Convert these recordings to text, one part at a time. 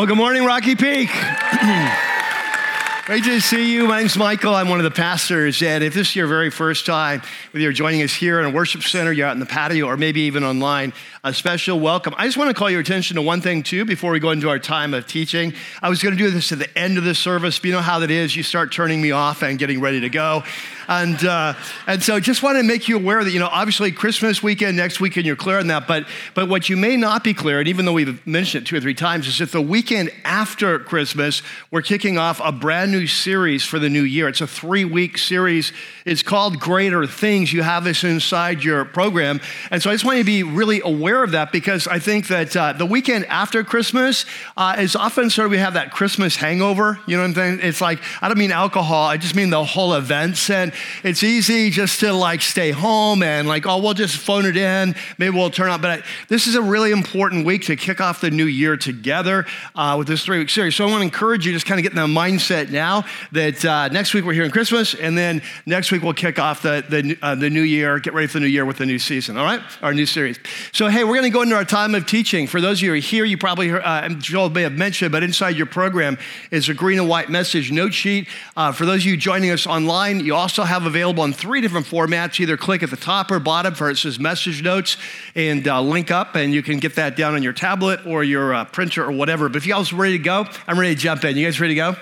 Well, good morning, Rocky Peak. Great to see you. My name's Michael. I'm one of the pastors. And if this is your very first time, whether you're joining us here in a worship center, you're out in the patio, or maybe even online, a special welcome. I just want to call your attention to one thing, too, before we go into our time of teaching. I was going to do this at the end of the service, but you know how that is. You start turning me off and getting ready to go. And, uh, and so just want to make you aware that, you know, obviously Christmas weekend, next weekend, you're clear on that. But, but what you may not be clear, and even though we've mentioned it two or three times, is that the weekend after Christmas, we're kicking off a brand new series for the new year. It's a three week series. It's called Greater Things. You have this inside your program. And so I just want you to be really aware of that because I think that uh, the weekend after Christmas uh, is often sort of we have that Christmas hangover. You know what I'm saying? It's like, I don't mean alcohol, I just mean the whole events. And it's easy just to like stay home and like, oh, we'll just phone it in. Maybe we'll turn up. But I, this is a really important week to kick off the new year together uh, with this three week series. So I want to encourage you just kind of get in the mindset now that uh, next week we're here in Christmas, and then next week we'll kick off the, the, uh, the new year, get ready for the new year with the new season, all right? Our new series. So, hey, we're going to go into our time of teaching. For those of you who are here, you probably heard, uh, Joel may have mentioned, but inside your program is a green and white message note sheet. Uh, for those of you joining us online, you also have available in three different formats. Either click at the top or bottom for it says message notes and uh, link up, and you can get that down on your tablet or your uh, printer or whatever. But if you guys are ready to go, I'm ready to jump in. You guys ready to go?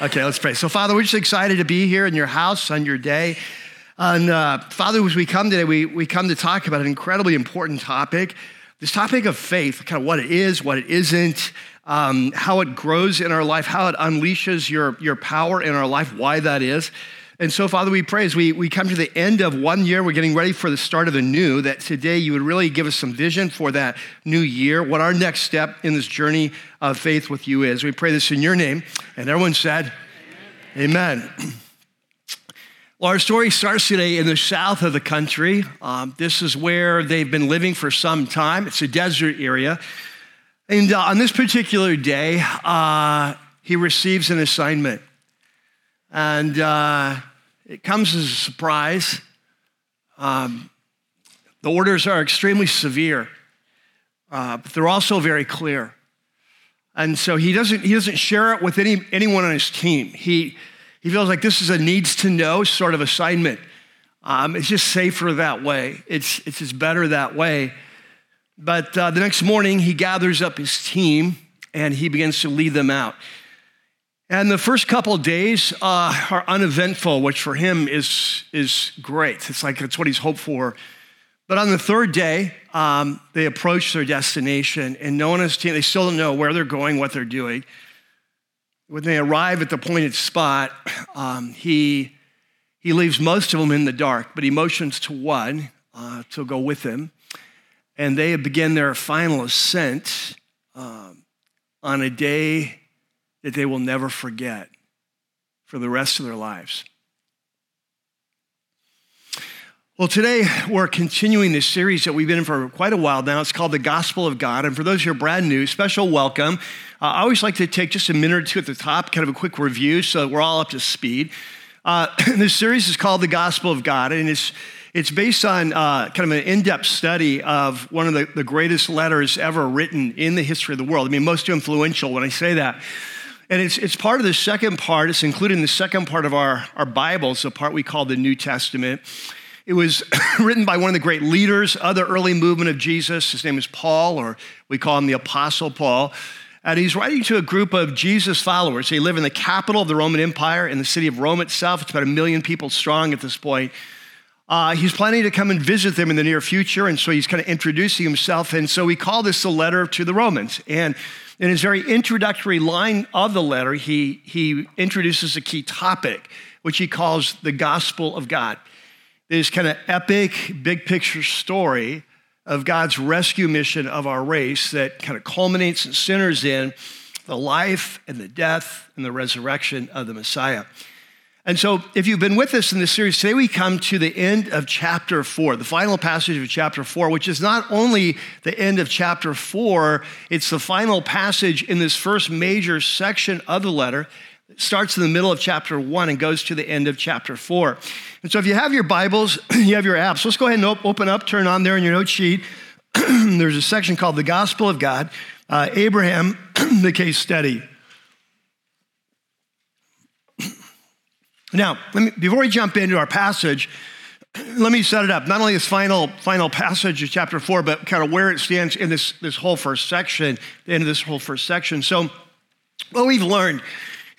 Okay, let's pray. So, Father, we're just excited to be here in your house on your day. And uh, Father, as we come today, we, we come to talk about an incredibly important topic this topic of faith, kind of what it is, what it isn't, um, how it grows in our life, how it unleashes your, your power in our life, why that is. And so, Father, we pray as we, we come to the end of one year, we're getting ready for the start of a new, that today you would really give us some vision for that new year, what our next step in this journey of faith with you is. We pray this in your name. And everyone said, Amen. Amen. Well, our story starts today in the south of the country. Um, this is where they've been living for some time. It's a desert area. And uh, on this particular day, uh, he receives an assignment. And uh, it comes as a surprise. Um, the orders are extremely severe, uh, but they're also very clear. And so he doesn't, he doesn't share it with any, anyone on his team. He, he feels like this is a needs to know sort of assignment. Um, it's just safer that way. It's, it's just better that way. But uh, the next morning, he gathers up his team and he begins to lead them out. And the first couple days uh, are uneventful, which for him is, is great. It's like it's what he's hoped for. But on the third day, um, they approach their destination, and no one on his team, they still don't know where they're going, what they're doing. When they arrive at the appointed spot, um, he, he leaves most of them in the dark, but he motions to one uh, to go with him. And they begin their final ascent um, on a day that they will never forget for the rest of their lives. Well, today we're continuing this series that we've been in for quite a while now. It's called The Gospel of God. And for those who are brand new, special welcome. Uh, I always like to take just a minute or two at the top, kind of a quick review so we're all up to speed. Uh, this series is called The Gospel of God, and it's, it's based on uh, kind of an in depth study of one of the, the greatest letters ever written in the history of the world. I mean, most influential when I say that. And it's, it's part of the second part, it's included in the second part of our, our Bible, it's the part we call the New Testament. It was written by one of the great leaders of the early movement of Jesus. His name is Paul, or we call him the Apostle Paul. And he's writing to a group of Jesus followers. They live in the capital of the Roman Empire, in the city of Rome itself. It's about a million people strong at this point. Uh, he's planning to come and visit them in the near future, and so he's kind of introducing himself. And so we call this the letter to the Romans. And in his very introductory line of the letter, he, he introduces a key topic, which he calls the gospel of God this kind of epic, big picture story of God's rescue mission of our race that kind of culminates and centers in the life and the death and the resurrection of the Messiah. And so, if you've been with us in this series, today we come to the end of chapter four, the final passage of chapter four, which is not only the end of chapter four, it's the final passage in this first major section of the letter. Starts in the middle of chapter one and goes to the end of chapter four. And so if you have your Bibles, you have your apps, let's go ahead and open up, turn on there in your note sheet. There's a section called the Gospel of God. Uh, Abraham, the case study. Now, me, before we jump into our passage, let me set it up. Not only this final, final passage of chapter four, but kind of where it stands in this, this whole first section, the end of this whole first section. So, what we've learned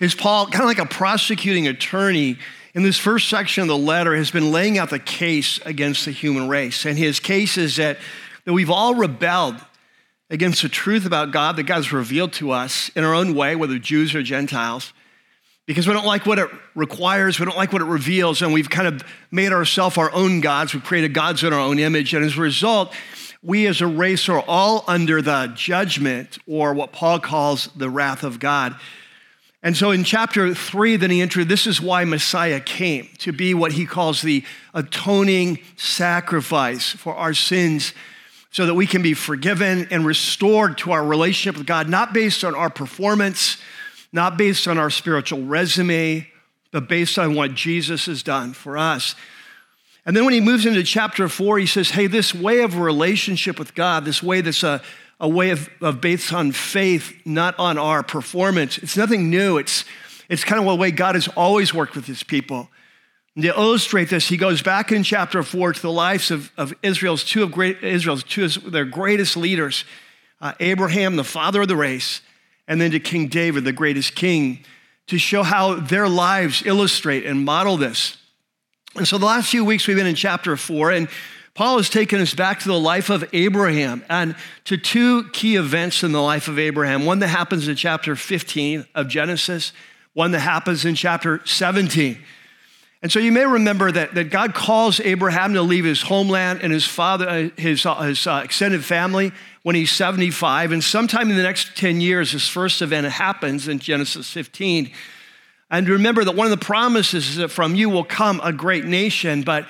is Paul, kind of like a prosecuting attorney, in this first section of the letter, has been laying out the case against the human race. And his case is that, that we've all rebelled against the truth about God that God has revealed to us in our own way, whether Jews or Gentiles because we don't like what it requires, we don't like what it reveals, and we've kind of made ourselves our own gods. We've created gods in our own image, and as a result, we as a race are all under the judgment or what Paul calls the wrath of God. And so in chapter three, then he entered, this is why Messiah came to be what he calls the atoning sacrifice for our sins so that we can be forgiven and restored to our relationship with God, not based on our performance not based on our spiritual resume, but based on what Jesus has done for us. And then when he moves into chapter four, he says, Hey, this way of relationship with God, this way that's a, a way of, of based on faith, not on our performance, it's nothing new. It's, it's kind of the way God has always worked with his people. And to illustrate this, he goes back in chapter four to the lives of, of Israel's two of great Israel's two of their greatest leaders, uh, Abraham, the father of the race, and then to King David, the greatest king, to show how their lives illustrate and model this. And so the last few weeks we've been in chapter four, and Paul has taken us back to the life of Abraham and to two key events in the life of Abraham one that happens in chapter 15 of Genesis, one that happens in chapter 17. And so you may remember that, that God calls Abraham to leave his homeland and his father, uh, his, uh, his uh, extended family when he's 75. And sometime in the next 10 years, this first event happens in Genesis 15. And remember that one of the promises is that from you will come a great nation. But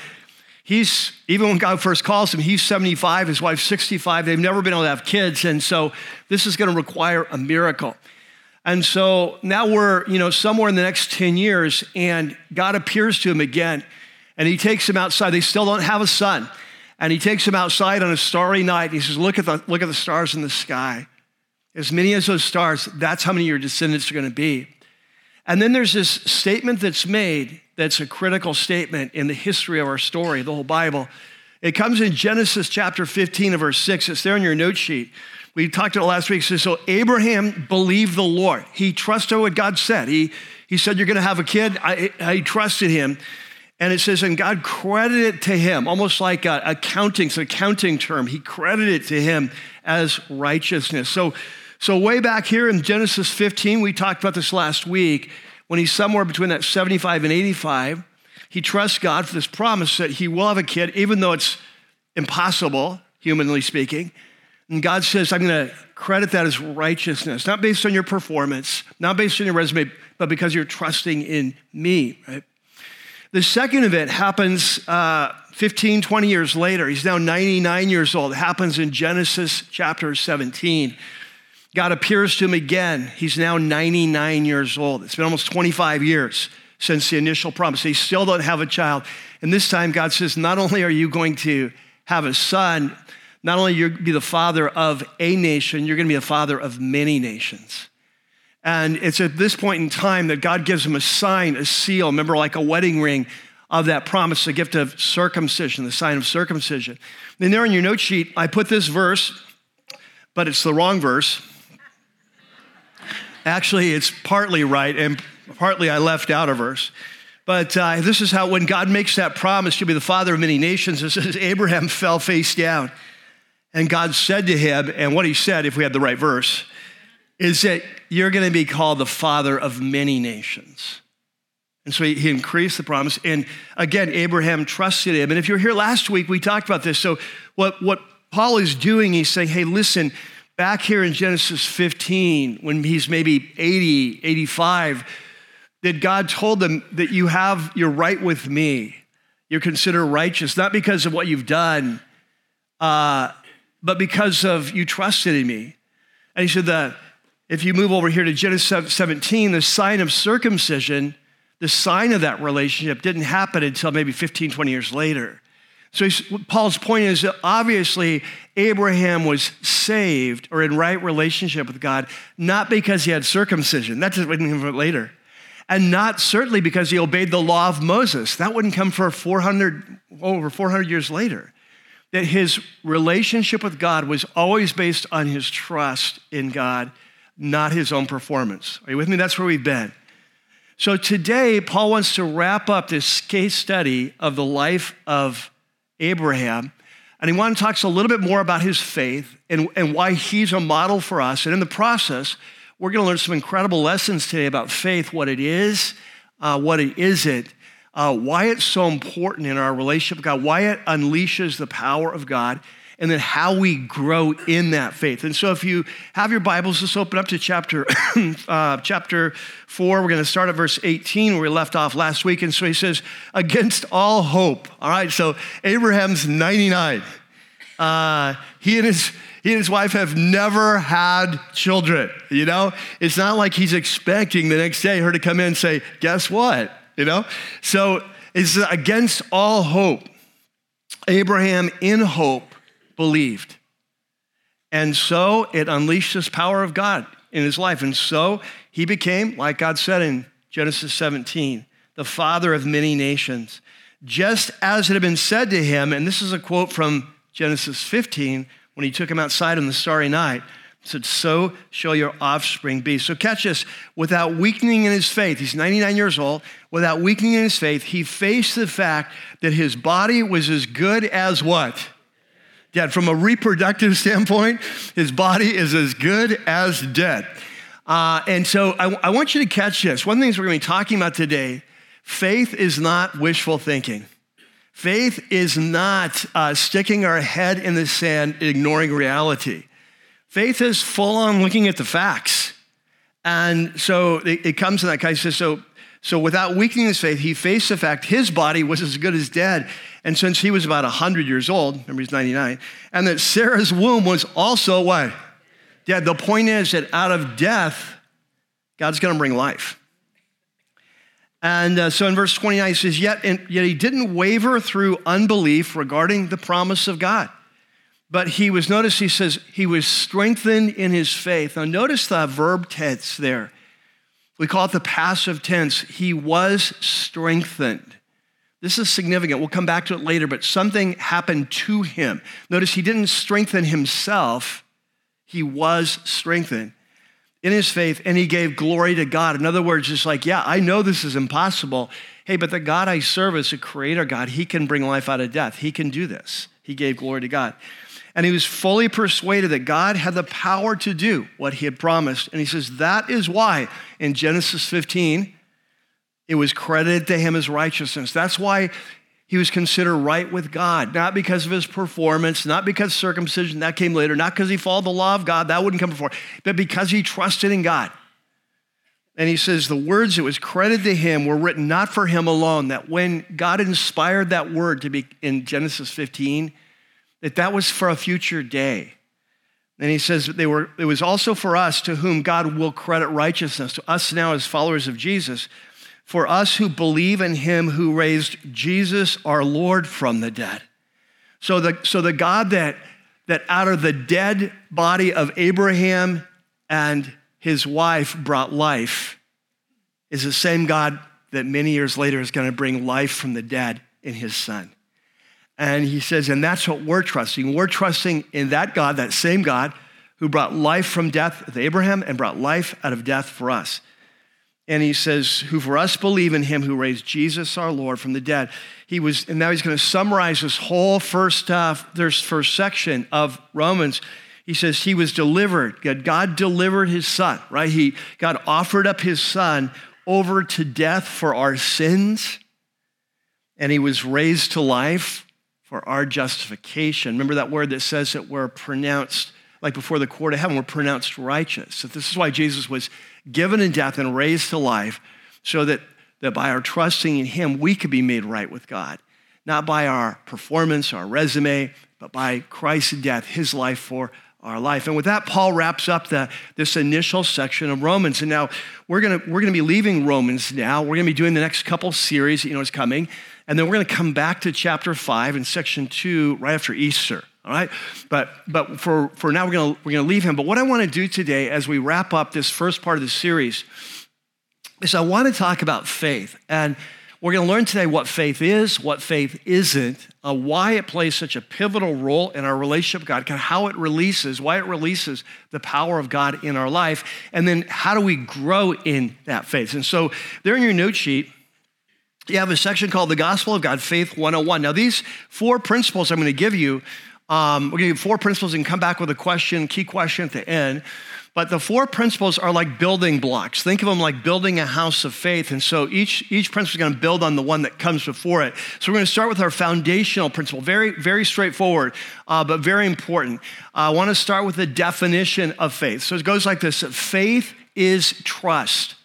he's, even when God first calls him, he's 75, his wife's 65. They've never been able to have kids. And so this is going to require a miracle. And so now we're, you know, somewhere in the next 10 years, and God appears to him again, and he takes him outside. They still don't have a son. And he takes him outside on a starry night. He says, Look at the, look at the stars in the sky. As many as those stars, that's how many your descendants are going to be. And then there's this statement that's made that's a critical statement in the history of our story, the whole Bible. It comes in Genesis chapter 15 of verse 6. It's there on your note sheet. We talked about it last week. So Abraham believed the Lord. He trusted what God said. He, he said, You're going to have a kid. I, I trusted him. And it says, and God credited it to him, almost like accounting, it's an accounting term. He credited it to him as righteousness. So, so way back here in Genesis 15, we talked about this last week, when he's somewhere between that 75 and 85, he trusts God for this promise that he will have a kid, even though it's impossible, humanly speaking. And God says, I'm going to credit that as righteousness, not based on your performance, not based on your resume, but because you're trusting in me, right? The second event happens uh, 15, 20 years later. He's now 99 years old. It happens in Genesis chapter 17. God appears to him again. He's now 99 years old. It's been almost 25 years since the initial promise. They still don't have a child. And this time, God says, Not only are you going to have a son, not only you're be the father of a nation, you're going to be the father of many nations. And it's at this point in time that God gives him a sign, a seal, remember, like a wedding ring of that promise, the gift of circumcision, the sign of circumcision. And there in your note sheet, I put this verse, but it's the wrong verse. Actually, it's partly right, and partly I left out a verse. But uh, this is how, when God makes that promise, you'll be the father of many nations, it says Abraham fell face down. And God said to him, and what he said, if we had the right verse, is that you're going to be called the father of many nations. And so he, increased the promise. And again, Abraham trusted him. And if you were here last week, we talked about this. So what, what Paul is doing, he's saying, hey, listen, back here in Genesis 15, when he's maybe 80, 85, that God told them that you have, you're right with me. You're considered righteous, not because of what you've done, uh, but because of you trusted in me. And he said, that if you move over here to Genesis 17, the sign of circumcision, the sign of that relationship didn't happen until maybe 15, 20 years later. So Paul's point is that obviously Abraham was saved or in right relationship with God, not because he had circumcision. That just wouldn't come later. And not certainly because he obeyed the law of Moses. That wouldn't come for 400, over 400 years later. That his relationship with God was always based on his trust in God, not his own performance. Are you with me? That's where we've been. So today, Paul wants to wrap up this case study of the life of Abraham. And he wants to talk a little bit more about his faith and, and why he's a model for us. And in the process, we're going to learn some incredible lessons today about faith, what it is, uh, what it isn't, uh, why it's so important in our relationship with God, why it unleashes the power of God, and then how we grow in that faith. And so, if you have your Bibles, let's open up to chapter uh, chapter four. We're going to start at verse 18 where we left off last week. And so he says, "Against all hope." All right. So Abraham's 99. Uh, he and his he and his wife have never had children. You know, it's not like he's expecting the next day her to come in and say, "Guess what?" You know, so it's against all hope. Abraham in hope believed. And so it unleashed this power of God in his life. And so he became, like God said in Genesis 17, the father of many nations. Just as it had been said to him, and this is a quote from Genesis 15, when he took him outside on the starry night, said, So shall your offspring be. So catch this, without weakening in his faith, he's 99 years old, without weakening in his faith, he faced the fact that his body was as good as what? Dead. From a reproductive standpoint, his body is as good as dead. Uh, and so I, I want you to catch this. One of the things we're going to be talking about today faith is not wishful thinking. Faith is not uh, sticking our head in the sand, ignoring reality. Faith is full on looking at the facts. And so it, it comes to that kind guy says, so, so without weakening his faith, he faced the fact his body was as good as dead. And since he was about 100 years old, remember he's 99, and that Sarah's womb was also what? Dead. The point is that out of death, God's going to bring life. And uh, so in verse 29, he says, yet, yet he didn't waver through unbelief regarding the promise of God. But he was, notice he says, he was strengthened in his faith. Now, notice the verb tense there. We call it the passive tense. He was strengthened. This is significant. We'll come back to it later, but something happened to him. Notice he didn't strengthen himself, he was strengthened in his faith and he gave glory to God. In other words, it's like, yeah, I know this is impossible. Hey, but the God I serve is a creator God. He can bring life out of death. He can do this. He gave glory to God. And he was fully persuaded that God had the power to do what he had promised. And he says, that is why in Genesis 15, it was credited to him as righteousness. That's why he was considered right with God, not because of his performance, not because circumcision, that came later, not because he followed the law of God, that wouldn't come before, but because he trusted in God. And he says the words that was credited to him were written not for him alone, that when God inspired that word to be in Genesis 15, that that was for a future day. And he says that they were, it was also for us to whom God will credit righteousness, to us now as followers of Jesus for us who believe in him who raised Jesus our Lord from the dead. So the, so the God that, that out of the dead body of Abraham and his wife brought life is the same God that many years later is going to bring life from the dead in his son. And he says, and that's what we're trusting. We're trusting in that God, that same God who brought life from death with Abraham and brought life out of death for us. And he says, who for us believe in him who raised Jesus our Lord from the dead. He was, and now he's going to summarize this whole first, uh, first section of Romans. He says he was delivered. God, God delivered his son, right? He, God offered up his son over to death for our sins, and he was raised to life for our justification. Remember that word that says that we're pronounced, like before the court of heaven, we're pronounced righteous. So this is why Jesus was given in death and raised to life, so that, that by our trusting in Him, we could be made right with God. Not by our performance, our resume, but by Christ's death, His life for our life. And with that, Paul wraps up the, this initial section of Romans. And now we're gonna, we're gonna be leaving Romans now. We're gonna be doing the next couple series, you know, is coming. And then we're gonna come back to chapter five and section two right after Easter. All right? But but for, for now we're gonna we're gonna leave him. But what I want to do today as we wrap up this first part of the series is I want to talk about faith. And we're going to learn today what faith is, what faith isn't, uh, why it plays such a pivotal role in our relationship with God, how it releases, why it releases the power of God in our life, and then how do we grow in that faith. And so, there in your note sheet, you have a section called the Gospel of God, Faith 101. Now, these four principles I'm going to give you, um, we're going to give four principles and come back with a question, key question at the end. But the four principles are like building blocks. Think of them like building a house of faith. And so each, each principle is going to build on the one that comes before it. So we're going to start with our foundational principle. Very, very straightforward, uh, but very important. Uh, I want to start with the definition of faith. So it goes like this faith is trust.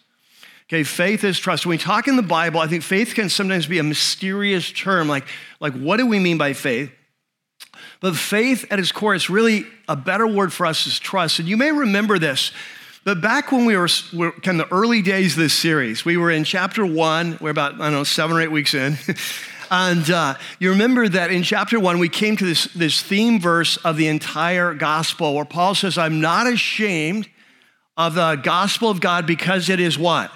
Okay, faith is trust. When we talk in the Bible, I think faith can sometimes be a mysterious term. Like, like what do we mean by faith? But faith at its core is really a better word for us is trust. And you may remember this, but back when we were, were kind of the early days of this series, we were in chapter one, we're about, I don't know, seven or eight weeks in. and uh, you remember that in chapter one, we came to this, this theme verse of the entire gospel where Paul says, I'm not ashamed of the gospel of God because it is what?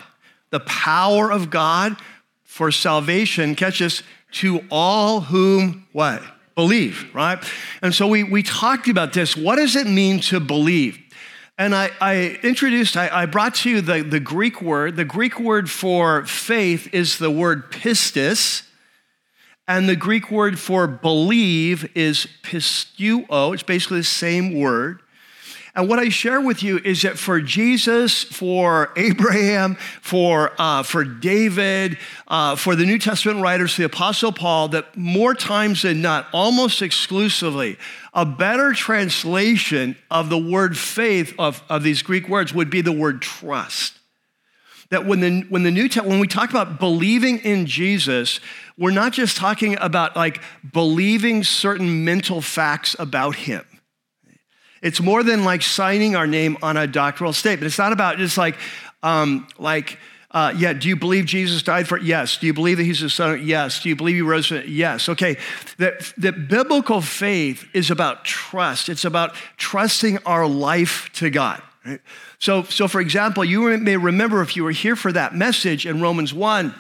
The power of God for salvation, catch this, to all whom what? Believe, right? And so we, we talked about this. What does it mean to believe? And I, I introduced, I, I, brought to you the, the Greek word. The Greek word for faith is the word pistis. And the Greek word for believe is pisteuo. It's basically the same word. And what I share with you is that for Jesus, for Abraham, for, uh, for David, uh, for the New Testament writers, the Apostle Paul, that more times than not, almost exclusively, a better translation of the word faith of, of these Greek words would be the word trust. That when the, when the New when we talk about believing in Jesus, we're not just talking about like believing certain mental facts about him it's more than like signing our name on a doctrinal statement. It's not about just like, um, like, uh, yeah, do you believe Jesus died for? It? Yes. Do you believe that he's the son? Yes. Do you believe he rose from? it? Yes. Okay. That, that biblical faith is about trust. It's about trusting our life to God. Right? So, so for example, you may remember if you were here for that message in Romans 1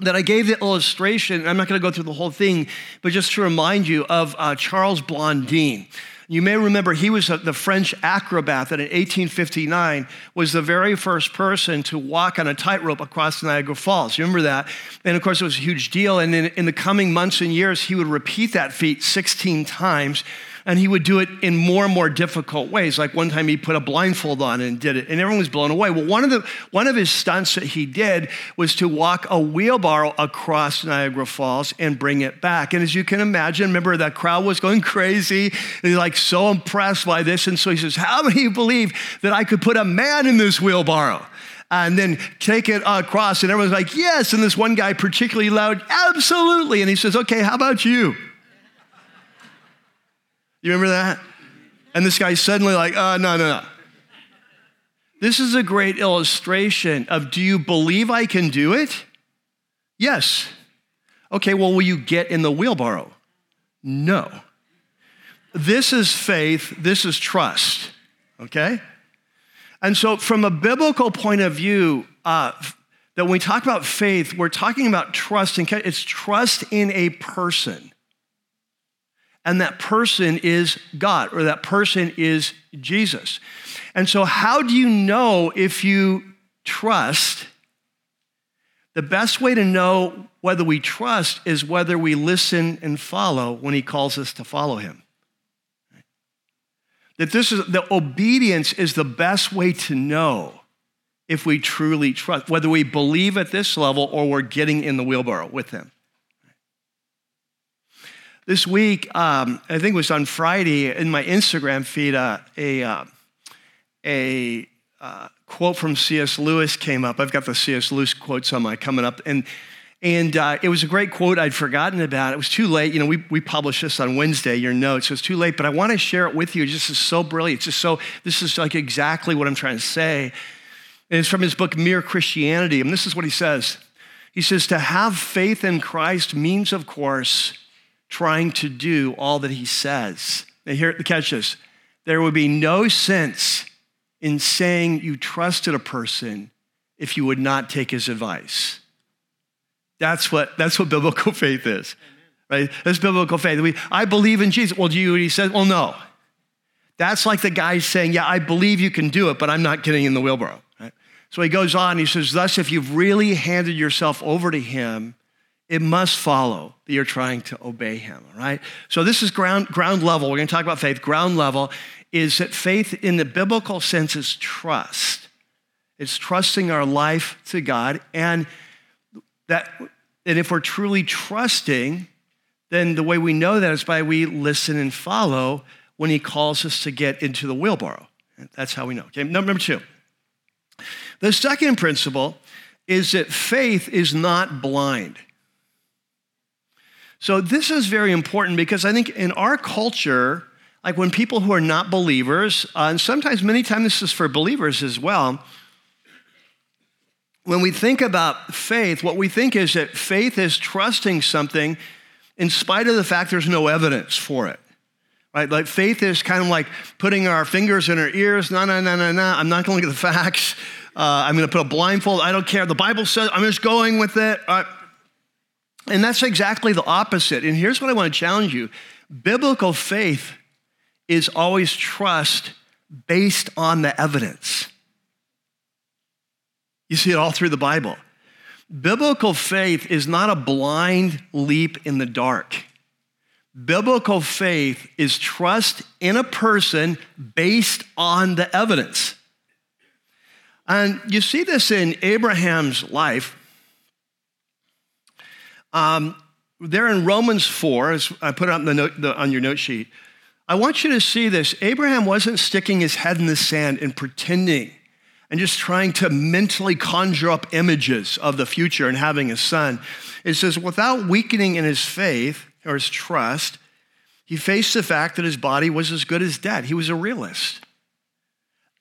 that I gave the illustration. I'm not going to go through the whole thing, but just to remind you of uh, Charles Blondin. You may remember he was the French acrobat that in 1859 was the very first person to walk on a tightrope across Niagara Falls. You remember that? And of course, it was a huge deal. And in, in the coming months and years, he would repeat that feat 16 times and he would do it in more and more difficult ways. Like one time he put a blindfold on and did it, and everyone was blown away. Well, one of the one of his stunts that he did was to walk a wheelbarrow across Niagara Falls and bring it back. And as you can imagine, remember that crowd was going crazy. They're like so impressed by this. And so he says, How many believe that I could put a man in this wheelbarrow? and then take it across. And everyone's like, yes. And this one guy, particularly loud, absolutely. And he says, okay, how about you? You remember that? And this guy's suddenly like, uh, no, no, no. This is a great illustration of do you believe I can do it? Yes. Okay, well, will you get in the wheelbarrow? No. This is faith, this is trust, okay? And so, from a biblical point of view, uh, that when we talk about faith, we're talking about trust, and it's trust in a person and that person is God or that person is Jesus. And so, how do you know if you trust? The best way to know whether we trust is whether we listen and follow when he calls us to follow him. That this is the obedience is the best way to know if we truly trust, whether we believe at this level or we're getting in the wheelbarrow with him. This week, um, I think it was on Friday, in my Instagram feed, uh, a, uh, a uh, quote from C.S. Lewis came up. I've got the C.S. Lewis quotes on my coming up. And, And uh, it was a great quote I'd forgotten about. It was too late. You know, we, we published this on Wednesday, your notes. So it's too late, but I want to share it with you. It just is so brilliant. It's just so, this is like exactly what I'm trying to say. And it's from his book, Mere Christianity. And this is what he says He says, To have faith in Christ means, of course, trying to do all that he says. Now, here, catch this. There would be no sense in saying you trusted a person if you would not take his advice. That's what, that's what biblical faith is, right? That's biblical faith. We, I believe in Jesus. Well, do you, he says, well, no. That's like the guy saying, yeah, I believe you can do it, but I'm not getting in the wheelbarrow. Right? So he goes on, he says, thus, if you've really handed yourself over to him, it must follow that you're trying to obey him, right? So this is ground, ground level. We're going to talk about faith. Ground level is that faith in the biblical sense is trust. It's trusting our life to God and that, and if we're truly trusting, then the way we know that is by we listen and follow when he calls us to get into the wheelbarrow. That's how we know. Okay, number two. The second principle is that faith is not blind. So, this is very important because I think in our culture, like when people who are not believers, uh, and sometimes, many times, this is for believers as well, when we think about faith, what we think is that faith is trusting something in spite of the fact there's no evidence for it. Right? Like faith is kind of like putting our fingers in our ears. No, no, no, no, no. I'm not going to look at the facts. Uh, I'm going to put a blindfold. I don't care. The Bible says I'm just going with it. Uh, and that's exactly the opposite. And here's what I want to challenge you biblical faith is always trust based on the evidence. You see it all through the Bible. Biblical faith is not a blind leap in the dark. Biblical faith is trust in a person based on the evidence. And you see this in Abraham's life. Um, there in Romans 4, as I put it on, the note, the, on your note sheet, I want you to see this. Abraham wasn't sticking his head in the sand and pretending and just trying to mentally conjure up images of the future and having a son. It says, without weakening in his faith or his trust, he faced the fact that his body was as good as dead. He was a realist.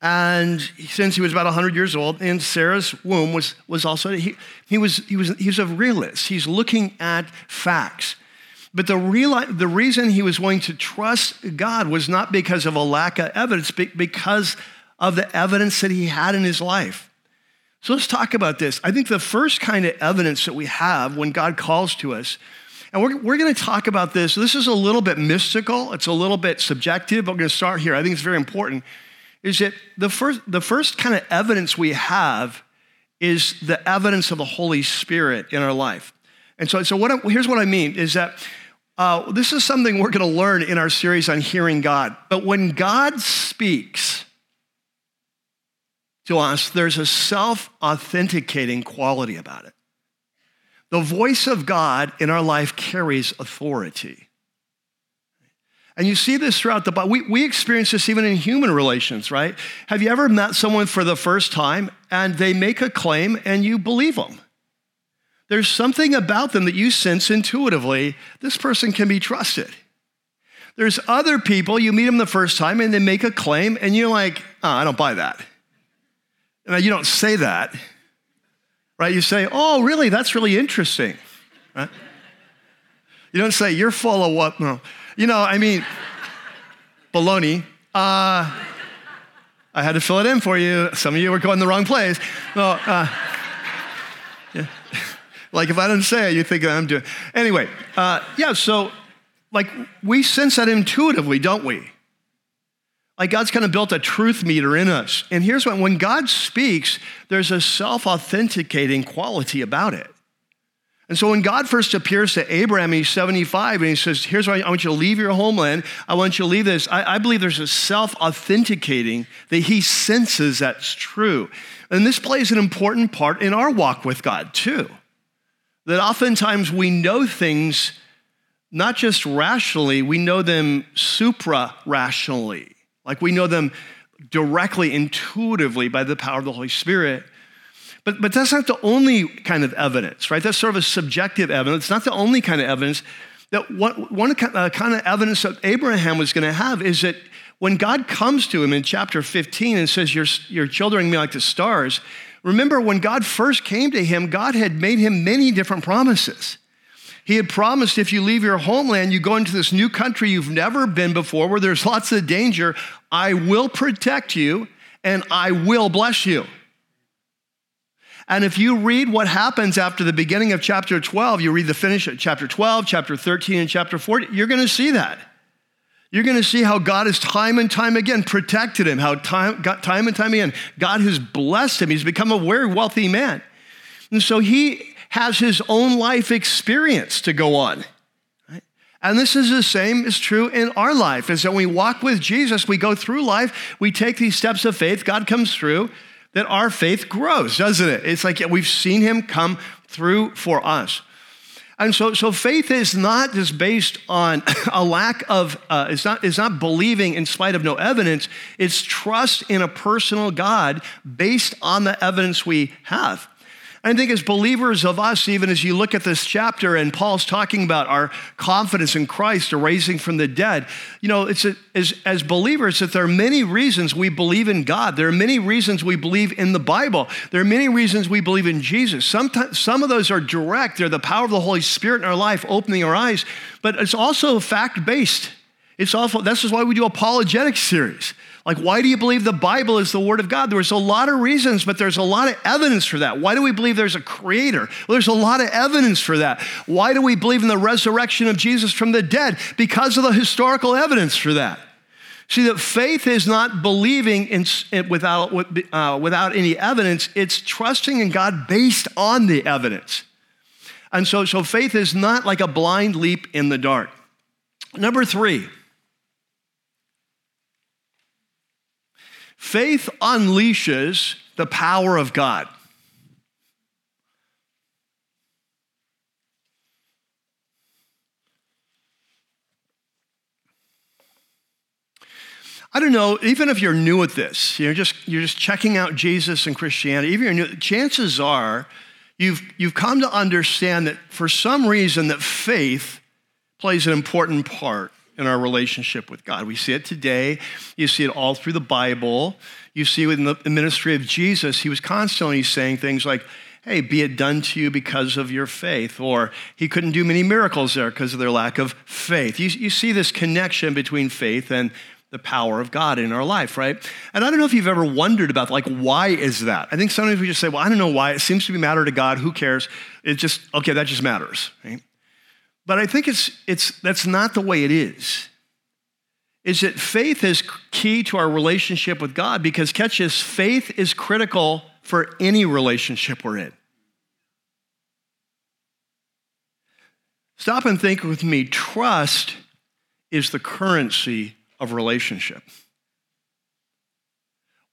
And since he was about 100 years old, and Sarah's womb was, was also, he, he, was, he, was, he was a realist. He's looking at facts. But the, real, the reason he was willing to trust God was not because of a lack of evidence, but because of the evidence that he had in his life. So let's talk about this. I think the first kind of evidence that we have when God calls to us, and we're, we're going to talk about this. This is a little bit mystical, it's a little bit subjective, but we're going to start here. I think it's very important is that the first, the first kind of evidence we have is the evidence of the Holy Spirit in our life. And so, so what I, here's what I mean is that uh, this is something we're going to learn in our series on hearing God. But when God speaks to us, there's a self authenticating quality about it. The voice of God in our life carries authority. And you see this throughout the Bible. We, we experience this even in human relations, right? Have you ever met someone for the first time and they make a claim and you believe them? There's something about them that you sense intuitively this person can be trusted. There's other people, you meet them the first time and they make a claim and you're like, oh, I don't buy that. Now, you don't say that, right? You say, oh, really? That's really interesting, right? You don't say, you're full of what? No. You know, I mean, baloney. Uh, I had to fill it in for you. Some of you were going the wrong place. No, uh, yeah. like if I didn't say it, you think I'm doing. Anyway, uh, yeah. So, like we sense that intuitively, don't we? Like God's kind of built a truth meter in us. And here's what: when God speaks, there's a self-authenticating quality about it. And so when God first appears to Abraham, he's 75, and he says, Here's why I want you to leave your homeland. I want you to leave this. I, I believe there's a self authenticating that he senses that's true. And this plays an important part in our walk with God, too. That oftentimes we know things not just rationally, we know them supra rationally. Like we know them directly, intuitively by the power of the Holy Spirit. But, but that's not the only kind of evidence, right? That's sort of a subjective evidence. It's not the only kind of evidence. That one, uh, kind of evidence that Abraham was going to have is that when God comes to him in chapter 15 and says, Your, your children me like the stars, remember when God first came to him, God had made him many different promises. He had promised if you leave your homeland, you go into this new country you've never been before where there's lots of danger, I will protect you and I will bless you. And if you read what happens after the beginning of chapter 12, you read the finish of chapter 12, chapter 13, and chapter 14, you're going to see that. You're going to see how God has time and time again protected him, how time, time and time again, God has blessed him. He's become a very wealthy man. And so he has his own life experience to go on. And this is the same is true in our life. Is that we walk with Jesus, we go through life, we take these steps of faith, God comes through, that our faith grows, doesn't it? It's like we've seen him come through for us. And so, so faith is not just based on a lack of, uh, it's, not, it's not believing in spite of no evidence. It's trust in a personal God based on the evidence we have. I think as believers of us, even as you look at this chapter and Paul's talking about our confidence in Christ, a raising from the dead, you know, it's a, as, as believers that there are many reasons we believe in God. There are many reasons we believe in the Bible. There are many reasons we believe in Jesus. Sometimes, some of those are direct. They're the power of the Holy Spirit in our life, opening our eyes, but it's also fact based. It's also, this is why we do apologetic series. Like, why do you believe the Bible is the Word of God? There's a lot of reasons, but there's a lot of evidence for that. Why do we believe there's a creator? Well, there's a lot of evidence for that. Why do we believe in the resurrection of Jesus from the dead? Because of the historical evidence for that. See, that faith is not believing in, without, uh, without any evidence, it's trusting in God based on the evidence. And so, so faith is not like a blind leap in the dark. Number three, Faith unleashes the power of God. I don't know, even if you're new at this, you're just, you're just checking out Jesus and Christianity, even if you're new, chances are you've, you've come to understand that for some reason that faith plays an important part in our relationship with God. We see it today. You see it all through the Bible. You see within the ministry of Jesus, he was constantly saying things like, hey, be it done to you because of your faith. Or he couldn't do many miracles there because of their lack of faith. You, you see this connection between faith and the power of God in our life, right? And I don't know if you've ever wondered about, like, why is that? I think sometimes we just say, well, I don't know why. It seems to be matter to God. Who cares? It just, okay, that just matters, right? But I think it's, it's, that's not the way it is. Is that faith is key to our relationship with God because, catch this, faith is critical for any relationship we're in. Stop and think with me. Trust is the currency of relationship.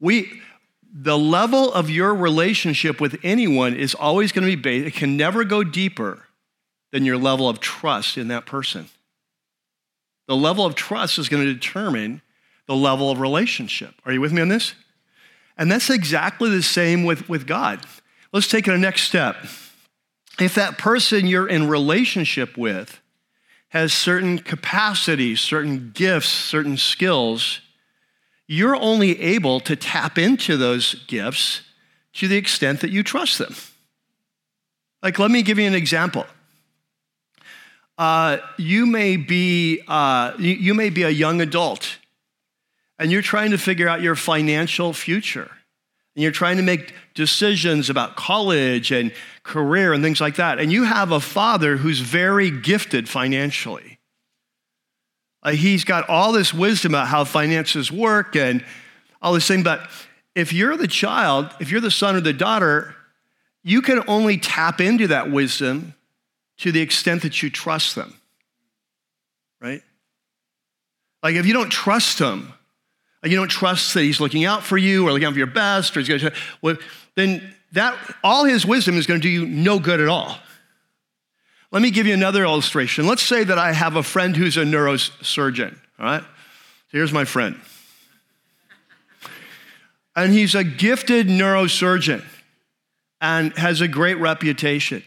We, the level of your relationship with anyone is always going to be based, it can never go deeper than your level of trust in that person. The level of trust is going to determine the level of relationship. Are you with me on this? And that's exactly the same with, with God. Let's take it a next step. If that person you're in relationship with has certain capacities, certain gifts, certain skills, you're only able to tap into those gifts to the extent that you trust them. Like, let me give you an example. Uh, you may be uh, you, you may be a young adult, and you're trying to figure out your financial future, and you're trying to make decisions about college and career and things like that. And you have a father who's very gifted financially. Uh, he's got all this wisdom about how finances work and all this thing. But if you're the child, if you're the son or the daughter, you can only tap into that wisdom to the extent that you trust them, right? Like if you don't trust him, you don't trust that he's looking out for you or looking out for your best, or he's going to, well, then that all his wisdom is going to do you no good at all. Let me give you another illustration. Let's say that I have a friend who's a neurosurgeon, all right? So here's my friend. And he's a gifted neurosurgeon. and has a great reputation.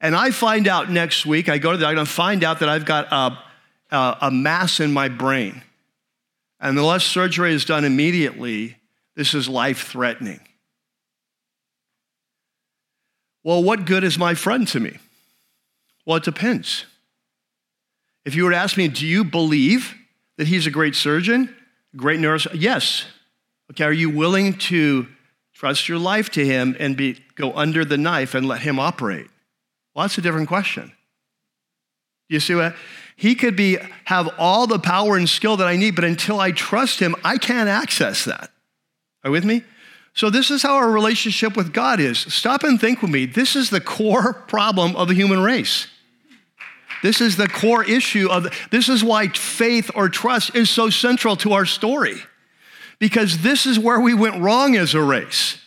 And I find out next week, I go to the doctor and find out that I've got a, a, a mass in my brain. And unless surgery is done immediately, this is life threatening. Well, what good is my friend to me? Well, it depends. If you were to ask me, do you believe that he's a great surgeon, great nurse? Yes. Okay, are you willing to trust your life to him and be, go under the knife and let him operate? Well, that's a different question. You see what? He could be have all the power and skill that I need, but until I trust him, I can't access that. Are you with me? So this is how our relationship with God is. Stop and think with me. This is the core problem of the human race. This is the core issue of this is why faith or trust is so central to our story. Because this is where we went wrong as a race.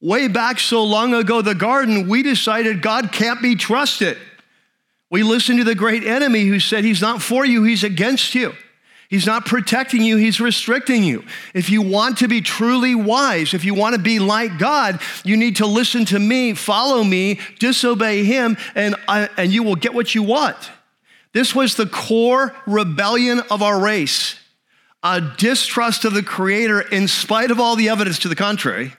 Way back so long ago, the garden, we decided God can't be trusted. We listened to the great enemy who said, He's not for you, He's against you. He's not protecting you, He's restricting you. If you want to be truly wise, if you want to be like God, you need to listen to me, follow me, disobey Him, and, uh, and you will get what you want. This was the core rebellion of our race a distrust of the Creator in spite of all the evidence to the contrary,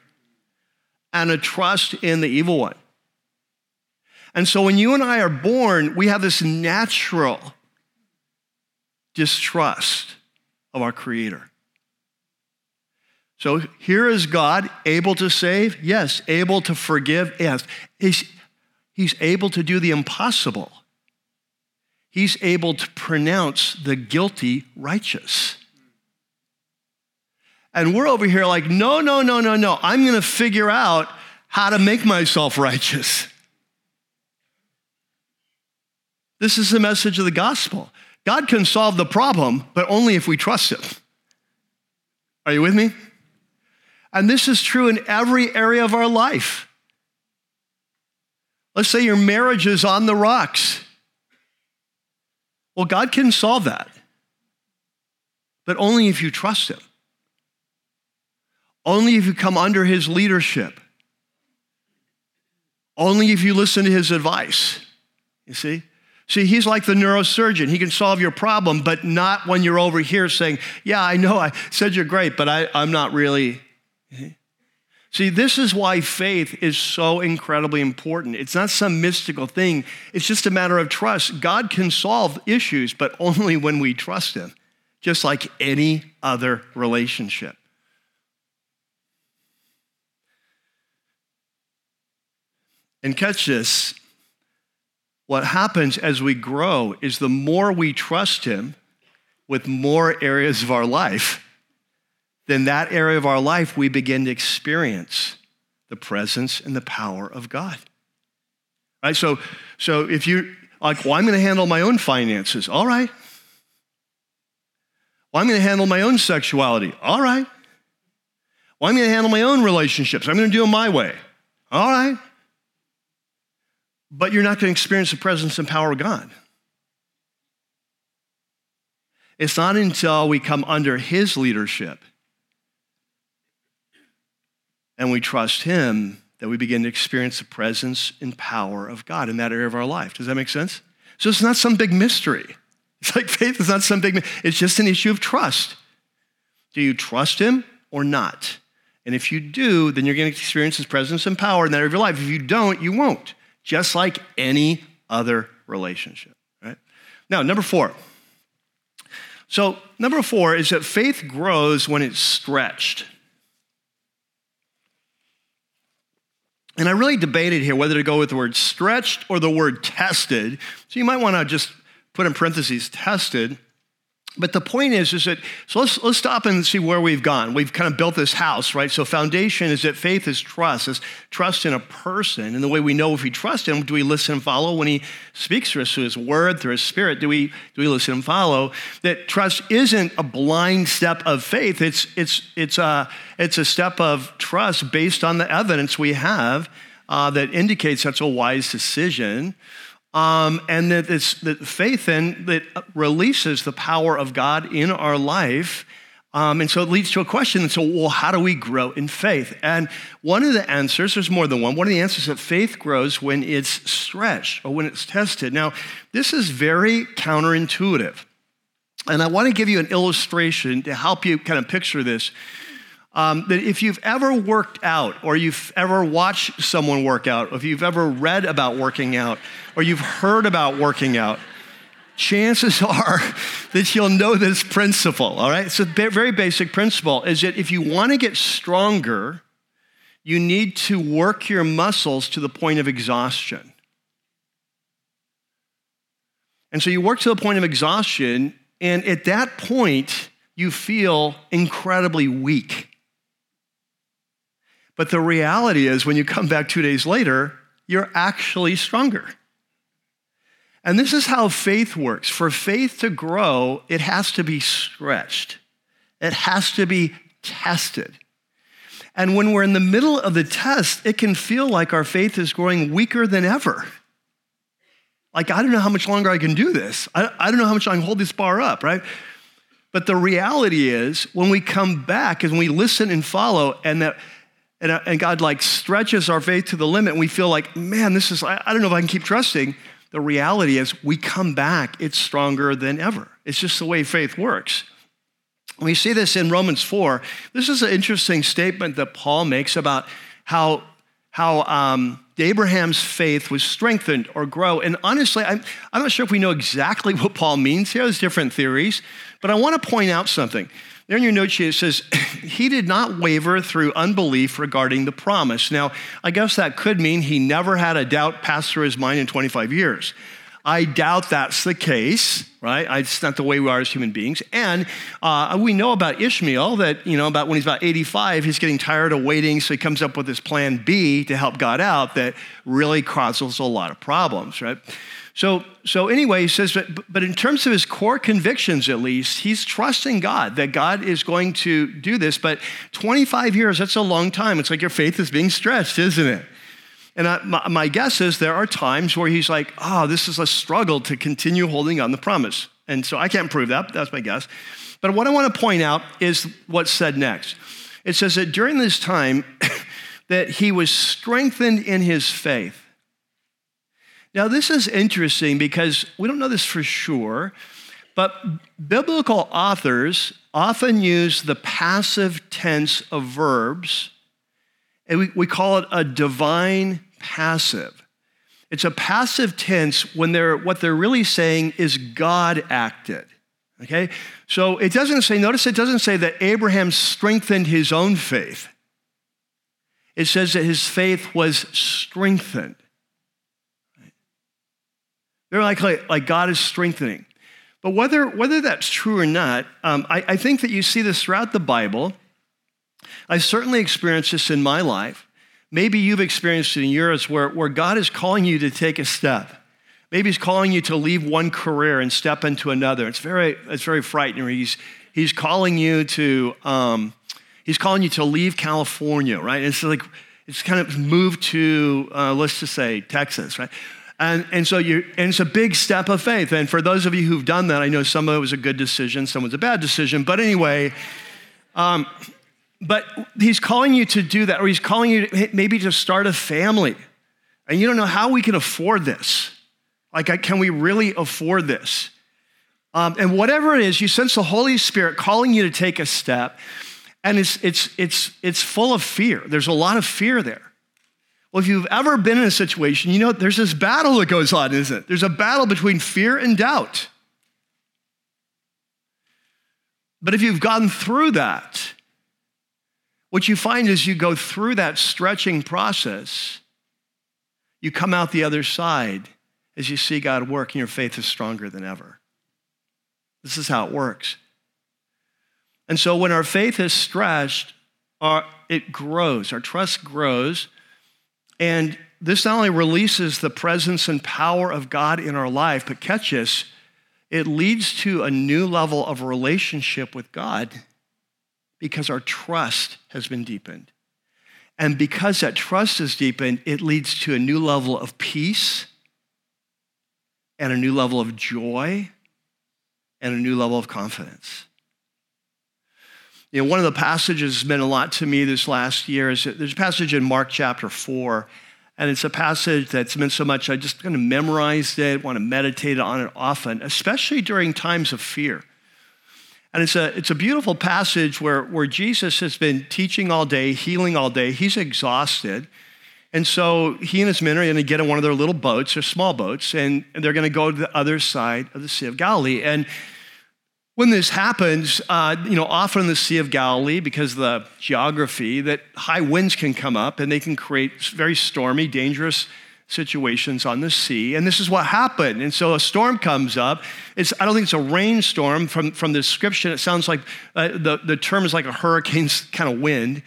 and a trust in the evil one. And so when you and I are born, we have this natural distrust of our Creator. So here is God able to save? Yes. Able to forgive? Yes. He's, he's able to do the impossible. He's able to pronounce the guilty righteous. And we're over here like, no, no, no, no, no. I'm going to figure out how to make myself righteous. This is the message of the gospel. God can solve the problem, but only if we trust Him. Are you with me? And this is true in every area of our life. Let's say your marriage is on the rocks. Well, God can solve that, but only if you trust Him. Only if you come under His leadership. Only if you listen to His advice. You see? See, he's like the neurosurgeon. He can solve your problem, but not when you're over here saying, Yeah, I know I said you're great, but I, I'm not really. See, this is why faith is so incredibly important. It's not some mystical thing, it's just a matter of trust. God can solve issues, but only when we trust Him, just like any other relationship. And catch this what happens as we grow is the more we trust Him with more areas of our life, then that area of our life we begin to experience the presence and the power of God. Right? So, so if you like, well, I'm going to handle my own finances. All right. Well, I'm going to handle my own sexuality. All right. Well, I'm going to handle my own relationships. I'm going to do them my way. All right but you're not going to experience the presence and power of God. It's not until we come under His leadership and we trust Him that we begin to experience the presence and power of God in that area of our life. Does that make sense? So it's not some big mystery. It's like faith is not some big, it's just an issue of trust. Do you trust Him or not? And if you do, then you're going to experience His presence and power in that area of your life. If you don't, you won't just like any other relationship, right? Now, number four. So, number four is that faith grows when it's stretched. And I really debated here whether to go with the word stretched or the word tested. So you might want to just put in parentheses tested but the point is, is that, so let's, let's stop and see where we've gone. We've kind of built this house, right? So foundation is that faith is trust, is trust in a person. And the way we know if we trust him, do we listen and follow when he speaks to us through his word, through his spirit? Do we, do we listen and follow? That trust isn't a blind step of faith. It's, it's, it's, a, it's a step of trust based on the evidence we have uh, that indicates that's a wise decision. Um, and that it's that faith then that releases the power of God in our life Um, and so it leads to a question. And so, well, how do we grow in faith? And one of the answers, there's more than one, one of the answers is that faith grows when it's stretched or when it's tested. Now, this is very counterintuitive. And I want to give you an illustration to help you kind of picture this. Um, that if you've ever worked out, or you've ever watched someone work out, or if you've ever read about working out, or you've heard about working out, chances are that you'll know this principle, all right? It's a very basic principle is that if you want to get stronger, you need to work your muscles to the point of exhaustion. And so you work to the point of exhaustion, and at that point, you feel incredibly weak. But the reality is, when you come back two days later, you're actually stronger. And this is how faith works. For faith to grow, it has to be stretched, it has to be tested. And when we're in the middle of the test, it can feel like our faith is growing weaker than ever. Like, I don't know how much longer I can do this. I, I don't know how much I can hold this bar up, right? But the reality is, when we come back and we listen and follow, and that and, and God like stretches our faith to the limit, and we feel like, man, this is, I, I don't know if I can keep trusting the reality is we come back, it's stronger than ever. It's just the way faith works. We see this in Romans 4. This is an interesting statement that Paul makes about how, how um, Abraham's faith was strengthened or grow. And honestly, I'm, I'm not sure if we know exactly what Paul means here. There's different theories. But I want to point out something. There in your note sheet, it says, He did not waver through unbelief regarding the promise. Now, I guess that could mean he never had a doubt pass through his mind in 25 years. I doubt that's the case, right? It's not the way we are as human beings. And uh, we know about Ishmael that, you know, about when he's about 85, he's getting tired of waiting, so he comes up with this plan B to help God out that really causes a lot of problems, right? So, so anyway, he says, but, but in terms of his core convictions, at least, he's trusting God that God is going to do this. But 25 years, that's a long time. It's like your faith is being stretched, isn't it? And I, my, my guess is there are times where he's like, oh, this is a struggle to continue holding on the promise. And so I can't prove that, that's my guess. But what I want to point out is what's said next. It says that during this time, that he was strengthened in his faith. Now, this is interesting because we don't know this for sure, but biblical authors often use the passive tense of verbs, and we, we call it a divine passive. It's a passive tense when they're what they're really saying is God acted. Okay? So it doesn't say, notice it doesn't say that Abraham strengthened his own faith. It says that his faith was strengthened. They're like, like, like God is strengthening. But whether, whether that's true or not, um, I, I think that you see this throughout the Bible. I certainly experienced this in my life. Maybe you've experienced it in yours where, where God is calling you to take a step. Maybe He's calling you to leave one career and step into another. It's very, it's very frightening. He's, he's calling you to, um, He's calling you to leave California, right? It's like, it's kind of move to, uh, let's just say, Texas, right? And, and so you and it's a big step of faith. And for those of you who've done that, I know some of it was a good decision, some was a bad decision. But anyway, um, but he's calling you to do that, or he's calling you to, maybe to start a family. And you don't know how we can afford this. Like, can we really afford this? Um, and whatever it is, you sense the Holy Spirit calling you to take a step, and it's, it's, it's, it's full of fear. There's a lot of fear there. Well, if you've ever been in a situation, you know there's this battle that goes on, isn't it? There's a battle between fear and doubt. But if you've gone through that, what you find is you go through that stretching process, you come out the other side as you see God work, and your faith is stronger than ever. This is how it works. And so when our faith is stretched, our, it grows, our trust grows and this not only releases the presence and power of God in our life, but catch it leads to a new level of relationship with God because our trust has been deepened. And because that trust is deepened, it leads to a new level of peace and a new level of joy and a new level of confidence. You know, one of the passages has meant a lot to me this last year is there's a passage in Mark chapter 4, and it's a passage that's meant so much I just kind of memorized it, want to meditate on it often, especially during times of fear. And it's a, it's a beautiful passage where, where Jesus has been teaching all day, healing all day. He's exhausted. And so he and his men are going to get in one of their little boats, or small boats, and they're going to go to the other side of the Sea of Galilee. And when this happens, uh, you know, often in the Sea of Galilee, because of the geography, that high winds can come up and they can create very stormy, dangerous situations on the sea. And this is what happened. And so a storm comes up. It's, I don't think it's a rainstorm from, from the description. It sounds like uh, the, the term is like a hurricane kind of wind.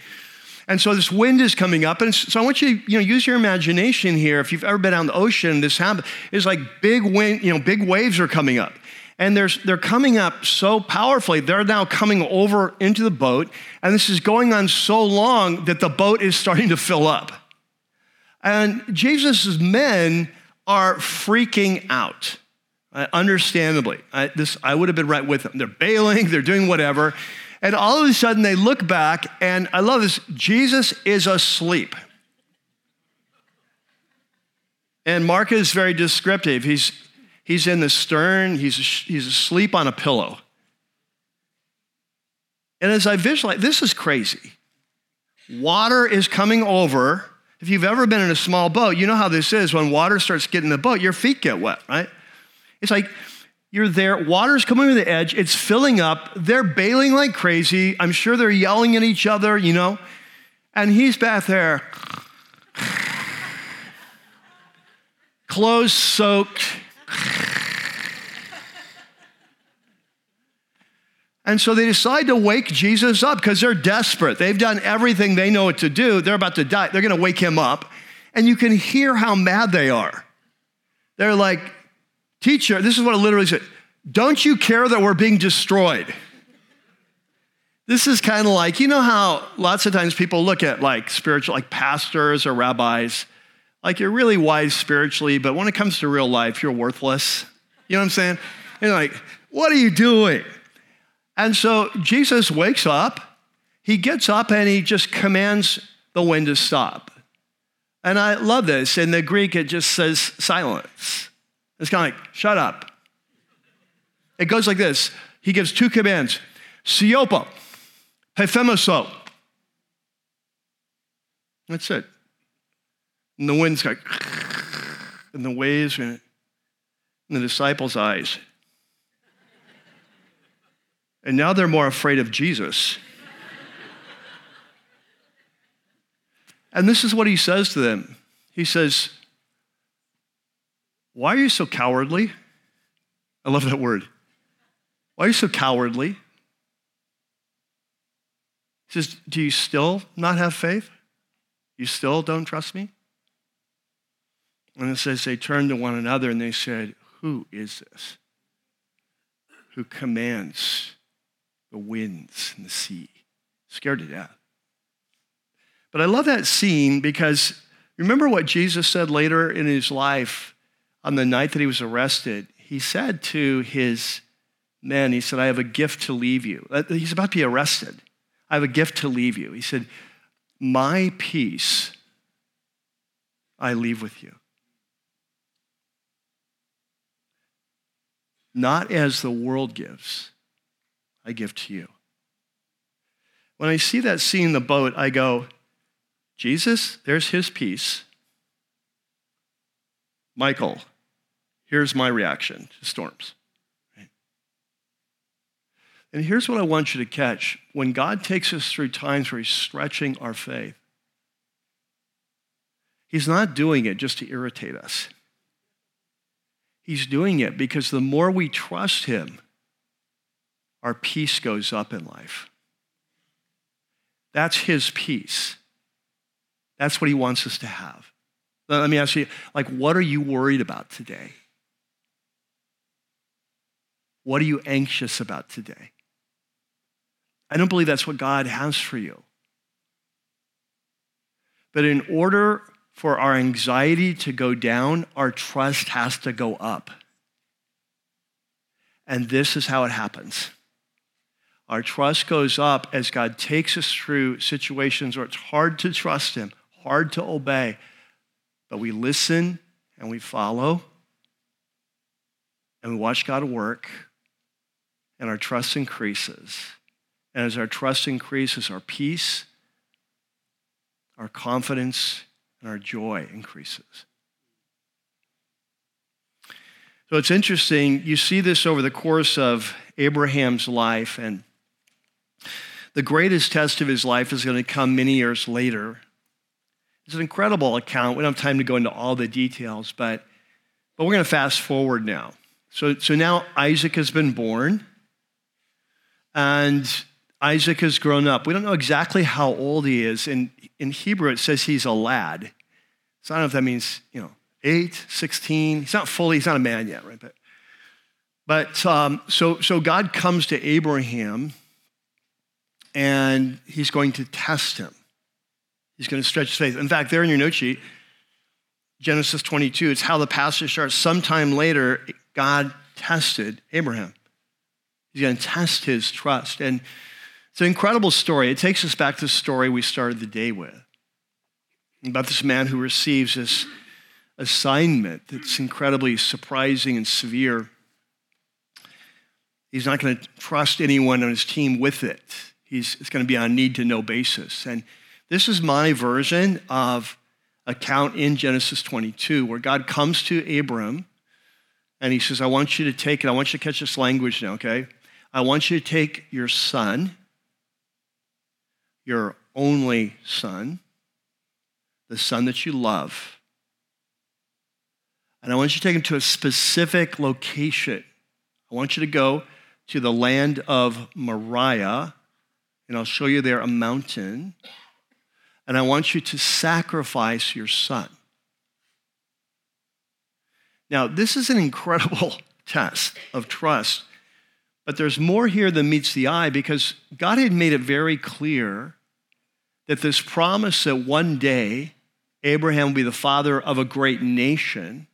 And so this wind is coming up. And so I want you to you know, use your imagination here. If you've ever been on the ocean, this happens. It's like big wind, you know, big waves are coming up and they're, they're coming up so powerfully. They're now coming over into the boat, and this is going on so long that the boat is starting to fill up. And Jesus' men are freaking out, uh, understandably. I, this, I would have been right with them. They're bailing, they're doing whatever. And all of a sudden, they look back, and I love this Jesus is asleep. And Mark is very descriptive. He's He's in the stern, he's, he's asleep on a pillow. And as I visualize, this is crazy. Water is coming over. If you've ever been in a small boat, you know how this is. When water starts getting the boat, your feet get wet, right? It's like you're there, water's coming to the edge, it's filling up, they're bailing like crazy. I'm sure they're yelling at each other, you know, and he's back there, clothes soaked, and so they decide to wake Jesus up because they're desperate. They've done everything they know what to do. They're about to die. They're going to wake him up. And you can hear how mad they are. They're like, Teacher, this is what it literally said Don't you care that we're being destroyed? This is kind of like, you know how lots of times people look at like spiritual, like pastors or rabbis, like you're really wise spiritually, but when it comes to real life, you're worthless. You know what I'm saying? You're like, what are you doing? And so Jesus wakes up, he gets up and he just commands the wind to stop. And I love this. In the Greek, it just says silence. It's kind of like, shut up. It goes like this. He gives two commands, siopo, hefemoso. That's it. And the wind's like, and the waves, and the disciples' eyes. And now they're more afraid of Jesus. and this is what he says to them He says, Why are you so cowardly? I love that word. Why are you so cowardly? He says, Do you still not have faith? You still don't trust me? And it says they turned to one another and they said, Who is this who commands the winds and the sea? Scared to death. But I love that scene because remember what Jesus said later in his life on the night that he was arrested? He said to his men, He said, I have a gift to leave you. Uh, he's about to be arrested. I have a gift to leave you. He said, My peace I leave with you. Not as the world gives, I give to you. When I see that scene in the boat, I go, Jesus, there's his peace. Michael, here's my reaction to storms. And here's what I want you to catch. When God takes us through times where he's stretching our faith, he's not doing it just to irritate us. He's doing it because the more we trust Him, our peace goes up in life. That's His peace. That's what He wants us to have. Let me ask you, like, what are you worried about today? What are you anxious about today? I don't believe that's what God has for you. But in order for our anxiety to go down, our trust has to go up. And this is how it happens Our trust goes up as God takes us through situations where it's hard to trust Him, hard to obey, but we listen and we follow and we watch God work, and our trust increases. And as our trust increases, our peace, our confidence, and our joy increases. So it's interesting, you see this over the course of Abraham's life, and the greatest test of his life is going to come many years later. It's an incredible account. We don't have time to go into all the details, but, but we're going to fast forward now. So, so now Isaac has been born, and Isaac has grown up. We don't know exactly how old he is. In, in Hebrew, it says he's a lad. So I don't know if that means, you know, 8, 16. He's not fully, he's not a man yet, right? But, but um, so, so God comes to Abraham and he's going to test him. He's going to stretch his faith. In fact, there in your note sheet, Genesis 22, it's how the passage starts. Sometime later, God tested Abraham. He's going to test his trust. And it's an incredible story. It takes us back to the story we started the day with about this man who receives this assignment that's incredibly surprising and severe. He's not going to trust anyone on his team with it. He's, it's going to be on a need to know basis. And this is my version of account in Genesis 22 where God comes to Abram and he says, I want you to take it. I want you to catch this language now, okay? I want you to take your son, your only son, the son that you love, and I want you to take him to a specific location. I want you to go to the land of Moriah, and I'll show you there a mountain. And I want you to sacrifice your son. Now, this is an incredible test of trust, but there's more here than meets the eye because God had made it very clear that this promise that one day Abraham will be the father of a great nation,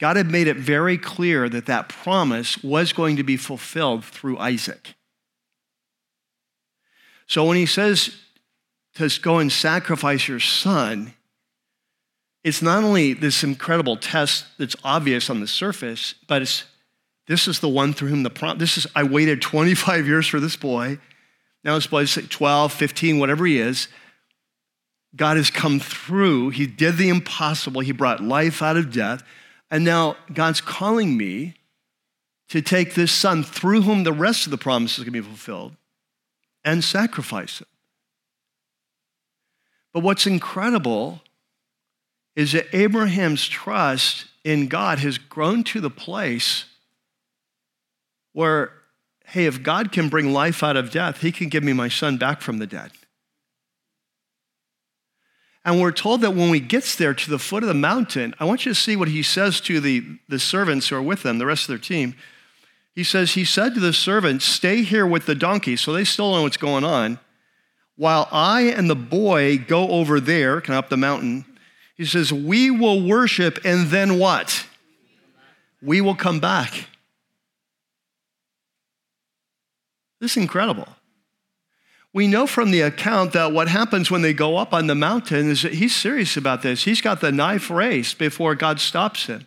God had made it very clear that that promise was going to be fulfilled through Isaac. So when he says to go and sacrifice your son, it's not only this incredible test that's obvious on the surface, but it's this is the one through whom the prom- this is I waited 25 years for this boy. Now this boy's 12, 15, whatever he is. God has come through. He did the impossible. He brought life out of death. And now God's calling me to take this son through whom the rest of the promise is going to be fulfilled and sacrifice him. But what's incredible is that Abraham's trust in God has grown to the place where, hey, if God can bring life out of death, he can give me my son back from the dead. And we're told that when we gets there to the foot of the mountain, I want you to see what he says to the, the servants who are with them, the rest of their team. He says, He said to the servants, Stay here with the donkey. So they still know what's going on. While I and the boy go over there, kind of up the mountain, he says, We will worship, and then what? We will come back. This is incredible. We know from the account that what happens when they go up on the mountain is that he's serious about this. He's got the knife raised before God stops him.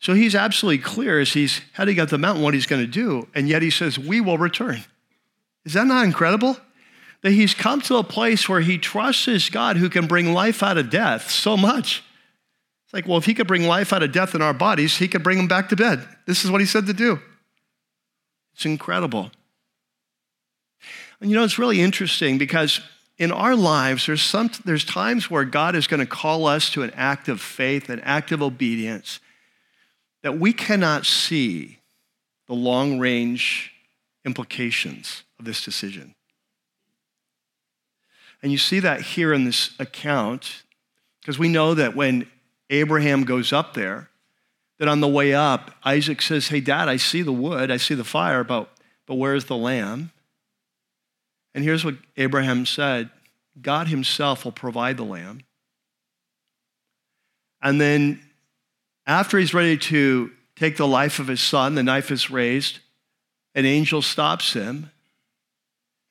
So he's absolutely clear as he's heading up the mountain what he's going to do, and yet he says, We will return. Is that not incredible? that he's come to a place where he trusts God who can bring life out of death so much. Like, well, if he could bring life out of death in our bodies, he could bring them back to bed. This is what he said to do. It's incredible. And you know, it's really interesting because in our lives, there's, some, there's times where God is going to call us to an act of faith, an act of obedience that we cannot see the long range implications of this decision. And you see that here in this account, because we know that when Abraham goes up there, that on the way up, Isaac says, Hey, Dad, I see the wood, I see the fire, but, but where's the lamb? And here's what Abraham said God himself will provide the lamb. And then, after he's ready to take the life of his son. The knife is raised. An angel stops him.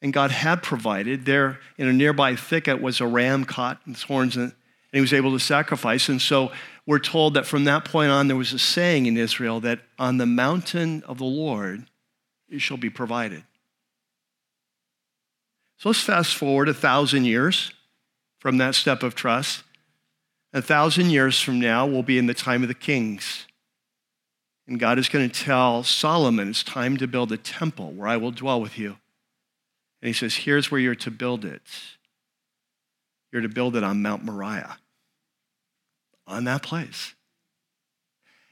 And God had provided. There in a nearby thicket was a ram caught in its horns, and he was able to sacrifice. And so we're told that from that point on, there was a saying in Israel that on the mountain of the Lord it shall be provided. So let's fast forward a thousand years from that step of trust. A thousand years from now, we'll be in the time of the kings. And God is going to tell Solomon, it's time to build a temple where I will dwell with you. And he says, here's where you're to build it. You're to build it on Mount Moriah, on that place.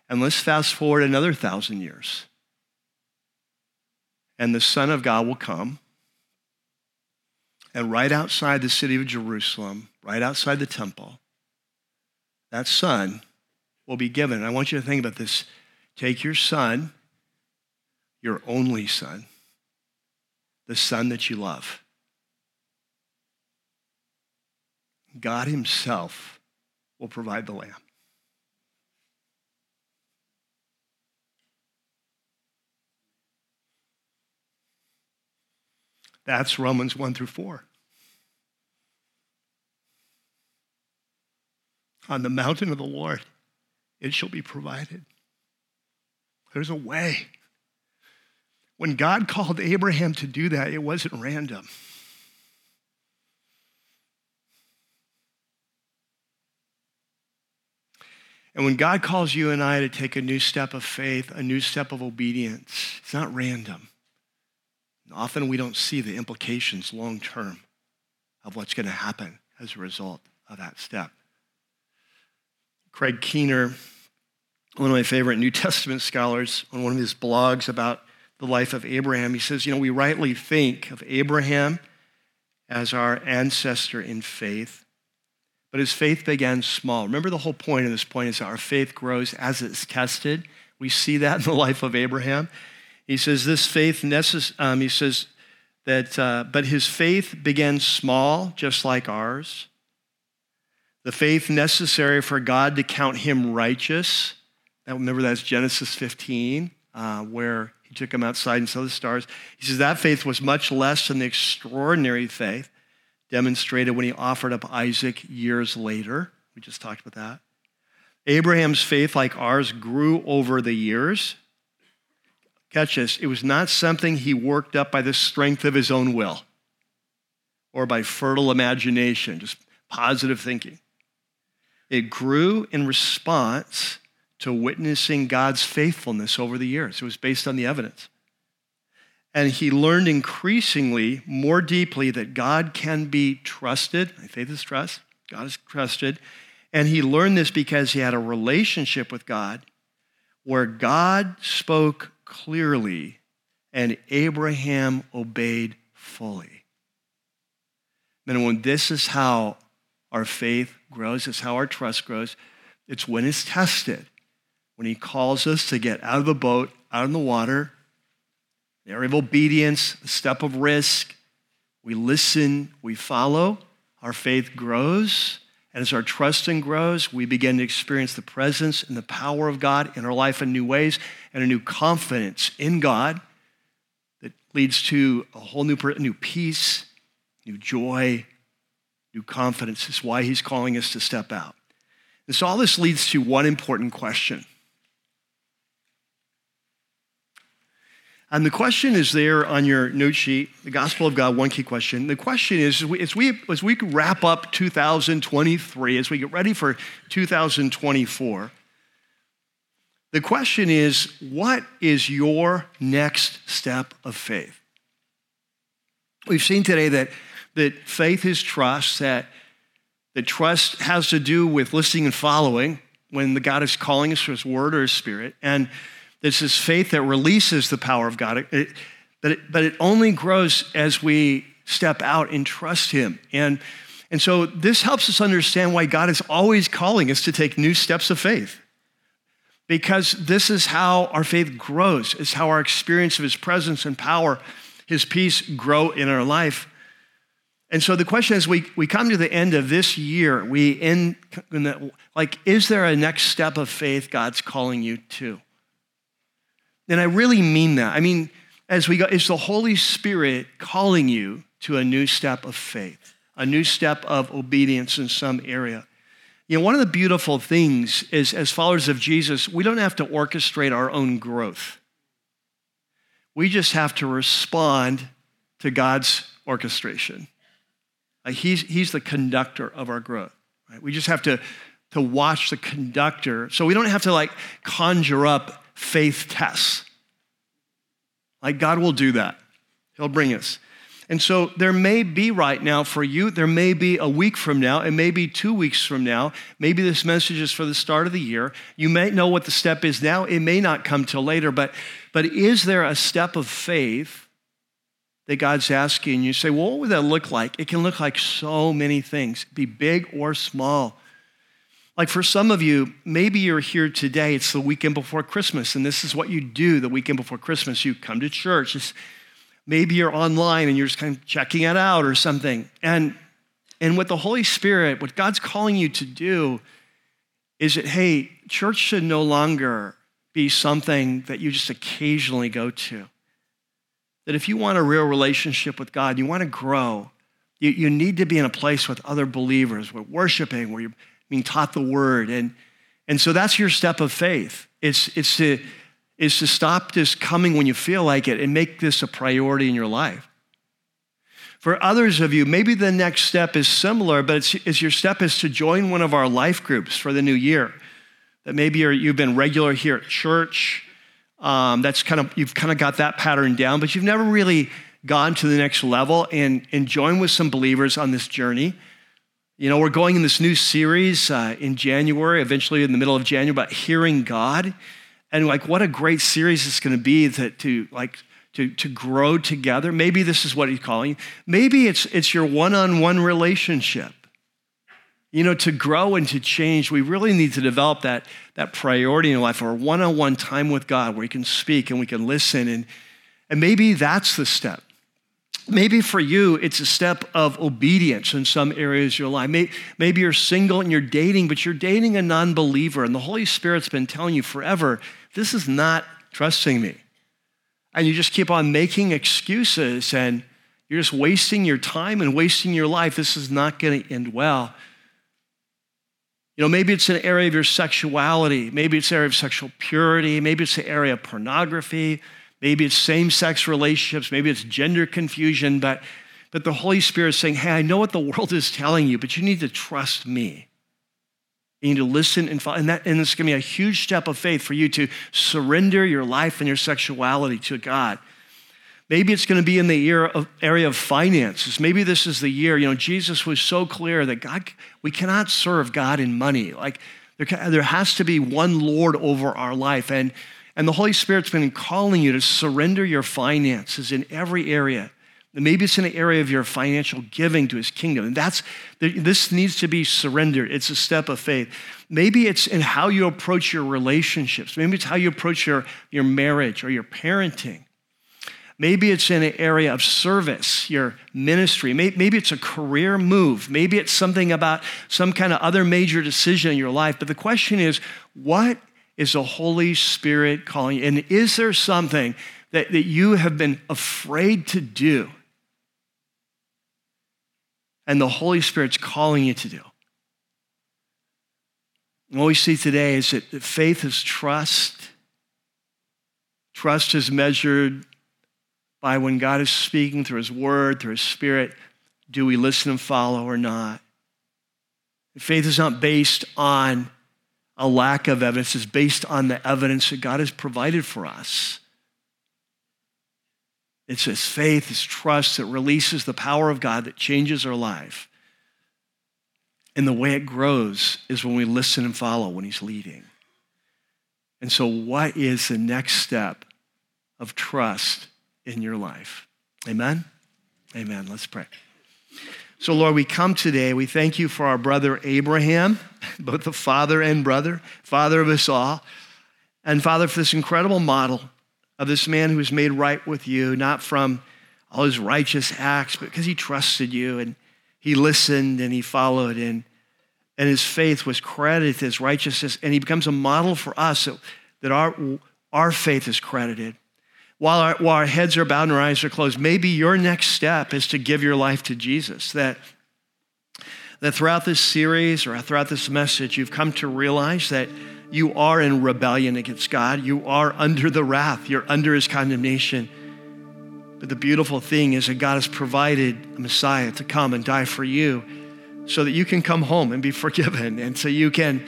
And let's fast forward another thousand years. And the Son of God will come. And right outside the city of Jerusalem, right outside the temple, that son will be given. I want you to think about this. Take your son, your only son, the son that you love. God Himself will provide the lamb. That's Romans 1 through 4. On the mountain of the Lord, it shall be provided. There's a way. When God called Abraham to do that, it wasn't random. And when God calls you and I to take a new step of faith, a new step of obedience, it's not random. Often we don't see the implications long term of what's going to happen as a result of that step. Craig Keener, one of my favorite New Testament scholars, on one of his blogs about the life of Abraham, he says, You know, we rightly think of Abraham as our ancestor in faith, but his faith began small. Remember, the whole point of this point is our faith grows as it's tested. We see that in the life of Abraham. He says, This faith, necess- um, he says that, uh, but his faith began small, just like ours. The faith necessary for God to count him righteous. Now, remember, that's Genesis 15, uh, where he took him outside and saw the stars. He says that faith was much less than the extraordinary faith demonstrated when he offered up Isaac years later. We just talked about that. Abraham's faith, like ours, grew over the years. Catch this, it was not something he worked up by the strength of his own will or by fertile imagination, just positive thinking. It grew in response to witnessing God's faithfulness over the years. It was based on the evidence. And he learned increasingly, more deeply, that God can be trusted. My faith is trust. God is trusted. And he learned this because he had a relationship with God where God spoke clearly, and Abraham obeyed fully. And when this is how our faith grows, it's how our trust grows, it's when it's tested. When he calls us to get out of the boat, out in the water, the area of obedience, a step of risk, we listen, we follow, our faith grows, and as our trust and grows, we begin to experience the presence and the power of God in our life in new ways and a new confidence in God that leads to a whole new, new peace, new joy, new confidence. Is why He's calling us to step out. And so all this leads to one important question And the question is there on your note sheet, the gospel of God, one key question. The question is as we, as we wrap up 2023, as we get ready for 2024, the question is what is your next step of faith? We've seen today that, that faith is trust, that, that trust has to do with listening and following when the God is calling us to his word or his spirit. And this is faith that releases the power of God. It, but, it, but it only grows as we step out and trust Him. And, and so this helps us understand why God is always calling us to take new steps of faith. Because this is how our faith grows, it's how our experience of His presence and power, His peace grow in our life. And so the question is, we, we come to the end of this year, we end, like, is there a next step of faith God's calling you to? And I really mean that. I mean, as we go, it's the Holy Spirit calling you to a new step of faith, a new step of obedience in some area. You know, one of the beautiful things is as followers of Jesus, we don't have to orchestrate our own growth. We just have to respond to God's orchestration. he's, he's the conductor of our growth. Right? We just have to, to watch the conductor. So we don't have to like conjure up faith tests. Like God will do that. He'll bring us. And so there may be right now for you, there may be a week from now, it may be two weeks from now. Maybe this message is for the start of the year. You may know what the step is now, it may not come till later, but, but is there a step of faith that God's asking? You say, well, what would that look like? It can look like so many things, be big or small. Like for some of you, maybe you're here today, it's the weekend before Christmas, and this is what you do the weekend before Christmas. You come to church. It's, maybe you're online and you're just kind of checking it out or something. And, and what the Holy Spirit, what God's calling you to do is that, hey, church should no longer be something that you just occasionally go to. That if you want a real relationship with God, you want to grow, you, you need to be in a place with other believers, where worshiping, where you're being taught the word. And, and so that's your step of faith. It's, it's, to, it's to stop just coming when you feel like it and make this a priority in your life. For others of you, maybe the next step is similar, but it's, it's your step is to join one of our life groups for the new year. That maybe you've been regular here at church. Um, that's kind of you've kind of got that pattern down, but you've never really gone to the next level and, and join with some believers on this journey. You know, we're going in this new series uh, in January, eventually in the middle of January, about hearing God. And like, what a great series it's going to be to, to like, to, to grow together. Maybe this is what he's calling. Maybe it's, it's your one on one relationship. You know, to grow and to change, we really need to develop that, that priority in life, our one on one time with God where we can speak and we can listen. And, and maybe that's the step. Maybe for you, it's a step of obedience in some areas of your life. Maybe you're single and you're dating, but you're dating a non believer, and the Holy Spirit's been telling you forever, this is not trusting me. And you just keep on making excuses, and you're just wasting your time and wasting your life. This is not going to end well. You know, maybe it's an area of your sexuality, maybe it's an area of sexual purity, maybe it's an area of pornography. Maybe it's same sex relationships, maybe it's gender confusion, but, but the Holy Spirit is saying, Hey, I know what the world is telling you, but you need to trust me. You need to listen and follow. And, that, and it's going to be a huge step of faith for you to surrender your life and your sexuality to God. Maybe it's going to be in the area of, finances. Maybe this is the year. You know, Jesus was so clear that God, we cannot serve God in money. Like there, there has to be one Lord over our life. And and the Holy Spirit's been calling you to surrender your finances in every area. Maybe it's in an area of your financial giving to his kingdom. And that's this needs to be surrendered. It's a step of faith. Maybe it's in how you approach your relationships. Maybe it's how you approach your, your marriage or your parenting. Maybe it's in an area of service, your ministry. Maybe it's a career move. Maybe it's something about some kind of other major decision in your life. But the question is, what is the Holy Spirit calling you? And is there something that, that you have been afraid to do? And the Holy Spirit's calling you to do. And what we see today is that faith is trust. Trust is measured by when God is speaking through His Word, through His Spirit. Do we listen and follow or not? Faith is not based on a lack of evidence is based on the evidence that God has provided for us. It's His faith, His trust that releases the power of God that changes our life. And the way it grows is when we listen and follow when He's leading. And so, what is the next step of trust in your life? Amen? Amen. Let's pray. So, Lord, we come today. We thank you for our brother Abraham, both the father and brother, father of us all. And Father, for this incredible model of this man who was made right with you, not from all his righteous acts, but because he trusted you and he listened and he followed and, and his faith was credited as righteousness. And he becomes a model for us that, that our, our faith is credited. While our, while our heads are bowed and our eyes are closed, maybe your next step is to give your life to Jesus. That, that throughout this series or throughout this message, you've come to realize that you are in rebellion against God. You are under the wrath, you're under his condemnation. But the beautiful thing is that God has provided a Messiah to come and die for you so that you can come home and be forgiven and so you can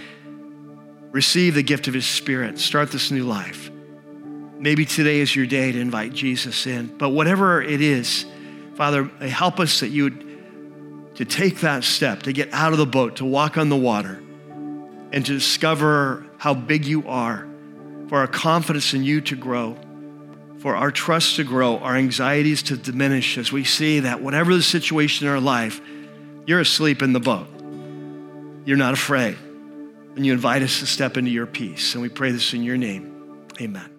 receive the gift of his spirit, start this new life. Maybe today is your day to invite Jesus in. But whatever it is, Father, help us that you would to take that step, to get out of the boat, to walk on the water, and to discover how big you are, for our confidence in you to grow, for our trust to grow, our anxieties to diminish as we see that whatever the situation in our life, you're asleep in the boat. You're not afraid and you invite us to step into your peace. And we pray this in your name. Amen.